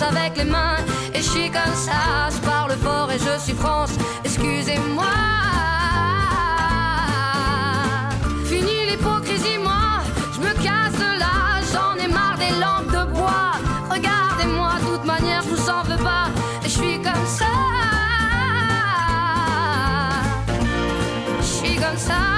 Avec les mains et je suis comme ça. Je parle fort et je suis France, excusez-moi. Fini l'hypocrisie, moi, je me casse de là. J'en ai marre des lampes de bois. Regardez-moi, de toute manière, je vous en veux pas. Et je suis comme ça. Je suis comme ça.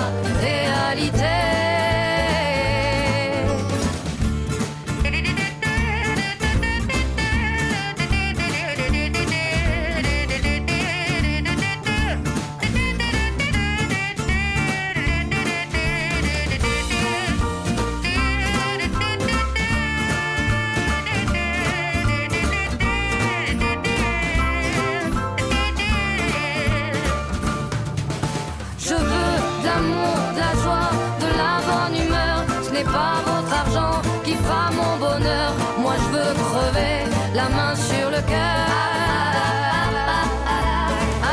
n'est pas votre argent qui fera mon bonheur. Moi je veux crever la main sur le cœur.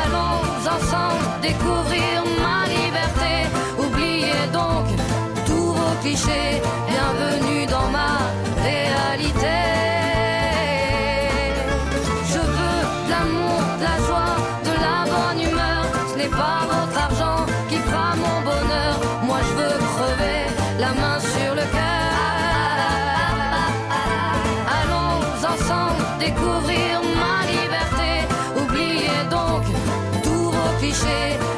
Allons ensemble découvrir ma liberté. Oubliez donc tous vos clichés. Bienvenue dans ma réalité. Je découvrir ma liberté. Oubliez donc tous vos clichés.